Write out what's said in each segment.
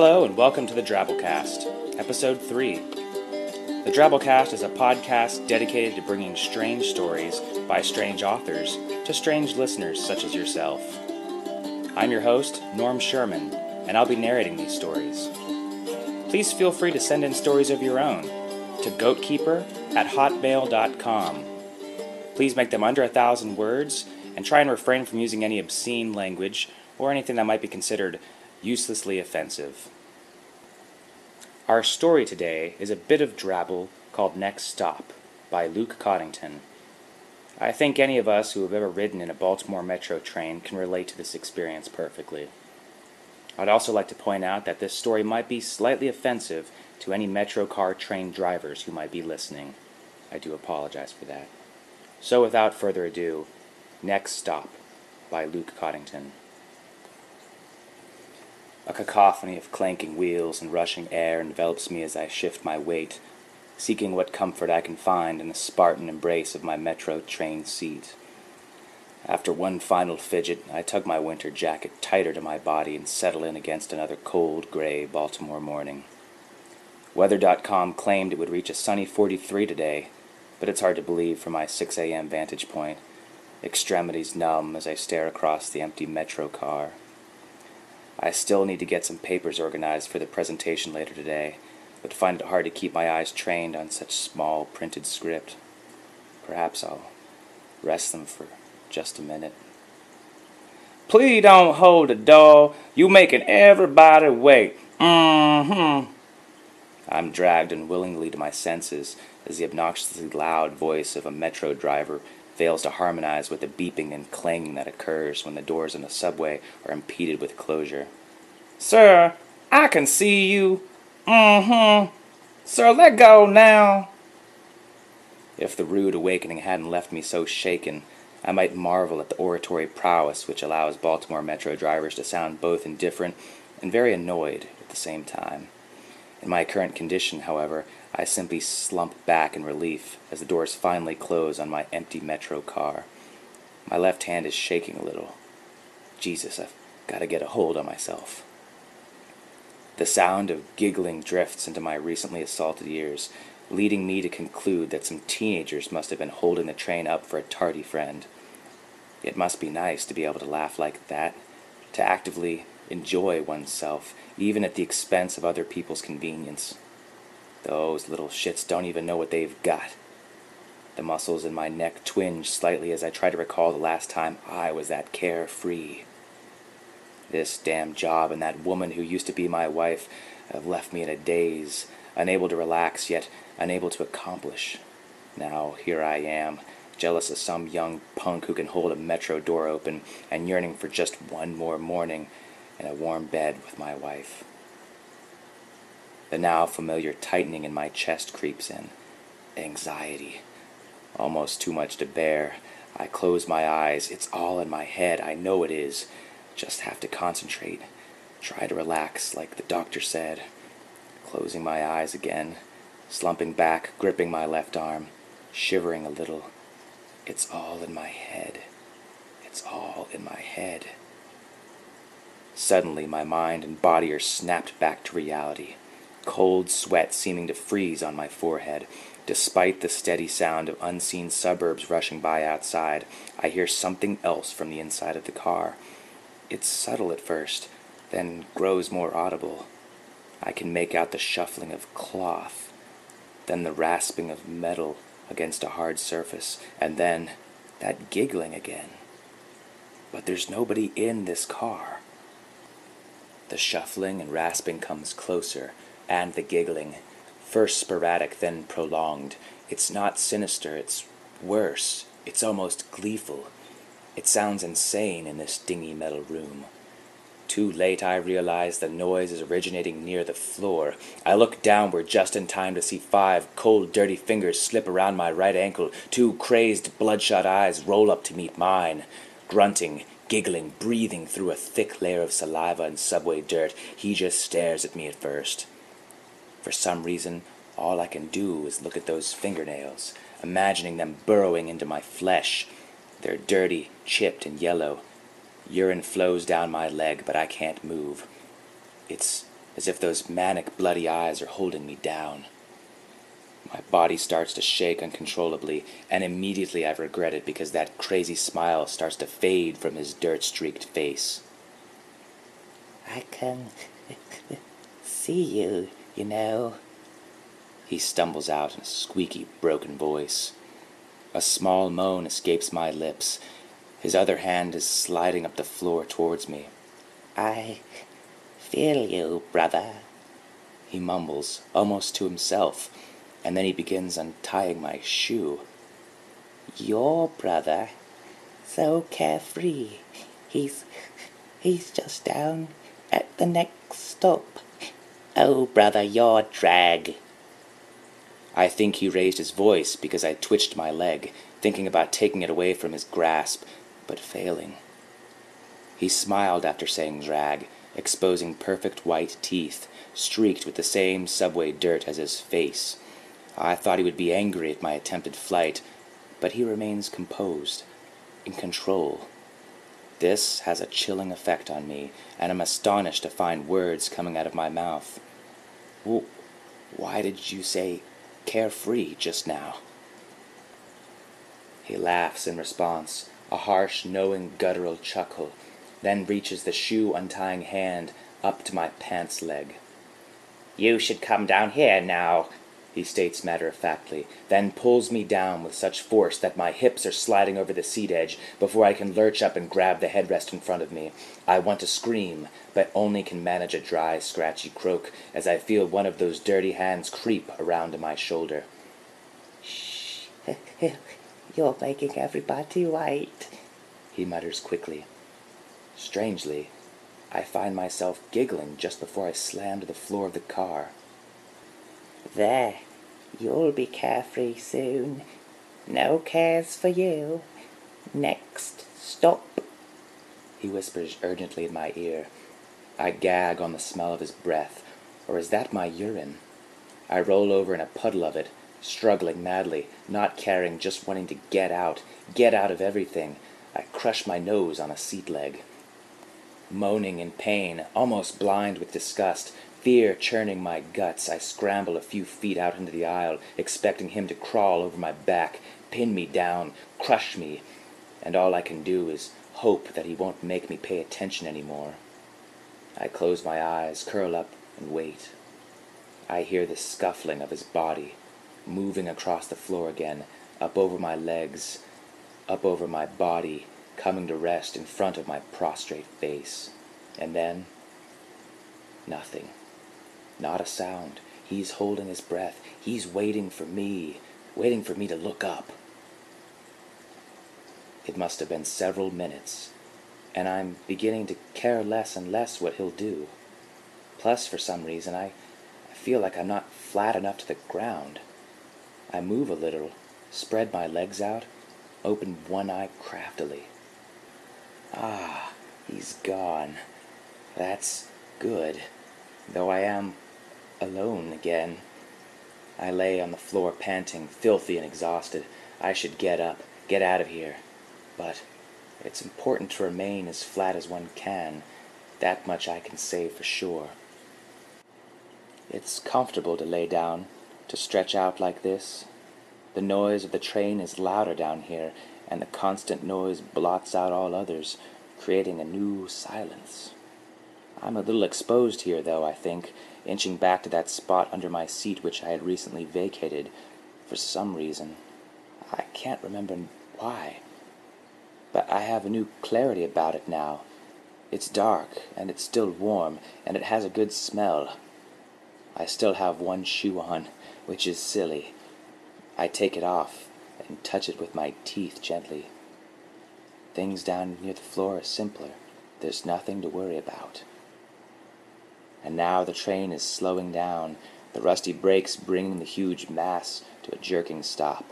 Hello and welcome to the Drabblecast, Episode 3. The Drabblecast is a podcast dedicated to bringing strange stories by strange authors to strange listeners such as yourself. I'm your host, Norm Sherman, and I'll be narrating these stories. Please feel free to send in stories of your own to goatkeeper at hotmail.com. Please make them under a thousand words and try and refrain from using any obscene language or anything that might be considered uselessly offensive. Our story today is a bit of drabble called Next Stop by Luke Coddington. I think any of us who have ever ridden in a Baltimore Metro train can relate to this experience perfectly. I'd also like to point out that this story might be slightly offensive to any Metro car train drivers who might be listening. I do apologize for that. So, without further ado, Next Stop by Luke Coddington. A cacophony of clanking wheels and rushing air envelops me as I shift my weight, seeking what comfort I can find in the Spartan embrace of my metro train seat. After one final fidget, I tug my winter jacket tighter to my body and settle in against another cold, gray Baltimore morning. Weather.com claimed it would reach a sunny 43 today, but it's hard to believe from my 6 a.m. vantage point, extremities numb as I stare across the empty metro car. I still need to get some papers organized for the presentation later today, but find it hard to keep my eyes trained on such small printed script. Perhaps I'll rest them for just a minute. Please don't hold the door. You making everybody wait. Mm-hmm. I'm dragged unwillingly to my senses as the obnoxiously loud voice of a metro driver fails to harmonize with the beeping and clanging that occurs when the doors in a subway are impeded with closure. Sir, I can see you. Mm-hmm. Sir, let go now. If the rude awakening hadn't left me so shaken, I might marvel at the oratory prowess which allows Baltimore Metro drivers to sound both indifferent and very annoyed at the same time. In my current condition, however, I simply slump back in relief as the doors finally close on my empty metro car. My left hand is shaking a little. Jesus, I've got to get a hold on myself. The sound of giggling drifts into my recently assaulted ears, leading me to conclude that some teenagers must have been holding the train up for a tardy friend. It must be nice to be able to laugh like that, to actively enjoy oneself, even at the expense of other people's convenience. Those little shits don't even know what they've got. The muscles in my neck twinge slightly as I try to recall the last time I was that carefree. This damn job and that woman who used to be my wife have left me in a daze, unable to relax, yet unable to accomplish. Now here I am, jealous of some young punk who can hold a metro door open and yearning for just one more morning in a warm bed with my wife. The now familiar tightening in my chest creeps in. Anxiety. Almost too much to bear. I close my eyes. It's all in my head. I know it is. Just have to concentrate. Try to relax, like the doctor said. Closing my eyes again. Slumping back, gripping my left arm. Shivering a little. It's all in my head. It's all in my head. Suddenly, my mind and body are snapped back to reality cold sweat seeming to freeze on my forehead. Despite the steady sound of unseen suburbs rushing by outside, I hear something else from the inside of the car. It's subtle at first, then grows more audible. I can make out the shuffling of cloth, then the rasping of metal against a hard surface, and then that giggling again. But there's nobody in this car. The shuffling and rasping comes closer, and the giggling, first sporadic, then prolonged. It's not sinister, it's worse, it's almost gleeful. It sounds insane in this dingy metal room. Too late I realize the noise is originating near the floor. I look downward just in time to see five cold, dirty fingers slip around my right ankle. Two crazed, bloodshot eyes roll up to meet mine. Grunting, giggling, breathing through a thick layer of saliva and subway dirt, he just stares at me at first. For some reason, all I can do is look at those fingernails, imagining them burrowing into my flesh. They're dirty, chipped, and yellow. Urine flows down my leg, but I can't move. It's as if those manic, bloody eyes are holding me down. My body starts to shake uncontrollably, and immediately I regret it because that crazy smile starts to fade from his dirt streaked face. I can see you, you know. He stumbles out in a squeaky, broken voice. A small moan escapes my lips. His other hand is sliding up the floor towards me. I feel you, brother. He mumbles, almost to himself, and then he begins untying my shoe. Your brother? So carefree. He's he's just down at the next stop. Oh, brother, you're drag. I think he raised his voice because I twitched my leg, thinking about taking it away from his grasp, but failing. He smiled after saying drag, exposing perfect white teeth, streaked with the same subway dirt as his face. I thought he would be angry at my attempted flight, but he remains composed, in control. This has a chilling effect on me, and I'm astonished to find words coming out of my mouth. Well, why did you say carefree just now? He laughs in response, a harsh, knowing, guttural chuckle, then reaches the shoe untying hand up to my pants leg. You should come down here now, he states matter of factly, then pulls me down with such force that my hips are sliding over the seat edge before I can lurch up and grab the headrest in front of me. I want to scream, but only can manage a dry, scratchy croak as I feel one of those dirty hands creep around my shoulder. Shh, you're making everybody wait, he mutters quickly. Strangely, I find myself giggling just before I slam to the floor of the car. There, you'll be carefree soon. No cares for you. Next stop. He whispers urgently in my ear. I gag on the smell of his breath, or is that my urine? I roll over in a puddle of it, struggling madly, not caring, just wanting to get out, get out of everything. I crush my nose on a seat leg. Moaning in pain, almost blind with disgust, Fear churning my guts, I scramble a few feet out into the aisle, expecting him to crawl over my back, pin me down, crush me, and all I can do is hope that he won't make me pay attention anymore. I close my eyes, curl up, and wait. I hear the scuffling of his body, moving across the floor again, up over my legs, up over my body, coming to rest in front of my prostrate face. And then, nothing. Not a sound. He's holding his breath. He's waiting for me, waiting for me to look up. It must have been several minutes, and I'm beginning to care less and less what he'll do. Plus, for some reason, I, I feel like I'm not flat enough to the ground. I move a little, spread my legs out, open one eye craftily. Ah, he's gone. That's good, though I am alone again. I lay on the floor panting, filthy and exhausted. I should get up, get out of here. But it's important to remain as flat as one can. That much I can say for sure. It's comfortable to lay down, to stretch out like this. The noise of the train is louder down here, and the constant noise blots out all others, creating a new silence. I'm a little exposed here, though, I think, inching back to that spot under my seat which I had recently vacated for some reason. I can't remember why. But I have a new clarity about it now. It's dark, and it's still warm, and it has a good smell. I still have one shoe on, which is silly. I take it off and touch it with my teeth gently. Things down near the floor are simpler. There's nothing to worry about. And now the train is slowing down, the rusty brakes bringing the huge mass to a jerking stop.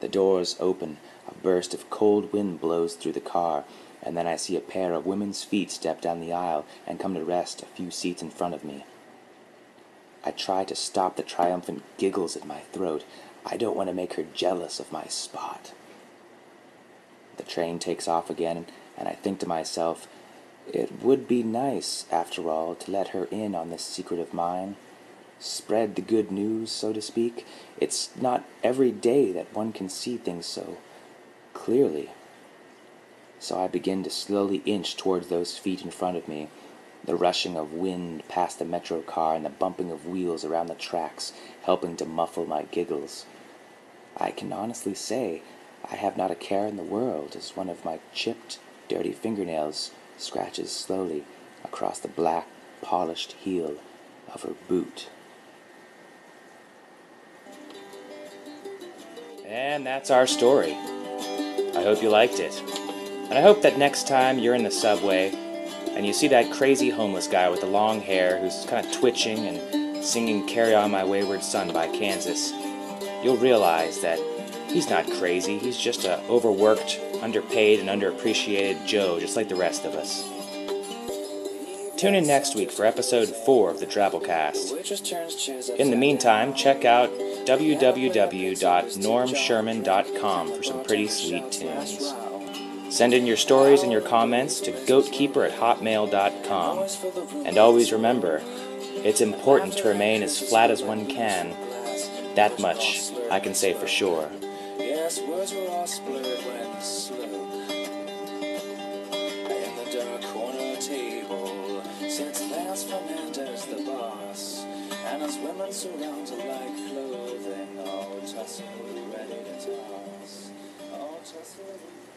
The doors open, a burst of cold wind blows through the car, and then I see a pair of women's feet step down the aisle and come to rest a few seats in front of me. I try to stop the triumphant giggles at my throat. I don't want to make her jealous of my spot. The train takes off again, and I think to myself, It would be nice, after all, to let her in on this secret of mine. Spread the good news, so to speak. It's not every day that one can see things so clearly. So I begin to slowly inch towards those feet in front of me, the rushing of wind past the metro car and the bumping of wheels around the tracks helping to muffle my giggles. I can honestly say I have not a care in the world as one of my chipped, dirty fingernails scratches slowly across the black, polished heel of her boot. And that's our story. I hope you liked it. And I hope that next time you're in the subway and you see that crazy homeless guy with the long hair who's kind of twitching and singing Carry On My Wayward Son by Kansas, you'll realize that he's not crazy. He's just a overworked, underpaid, and underappreciated Joe, just like the rest of us. Tune in next week for episode 4 of the Drabblecast. In the meantime, check out www.normsherman.com for some pretty sweet tunes. Send in your stories and your comments to goatkeeper at hotmail.com. And always remember, it's important to remain as flat as one can. That much I can say for sure. Yes, words were all split when slope in the dark corner table sits Lance Fernandez, the boss, and his women surround her like clothing, all tousled, ready to toss, all tousled.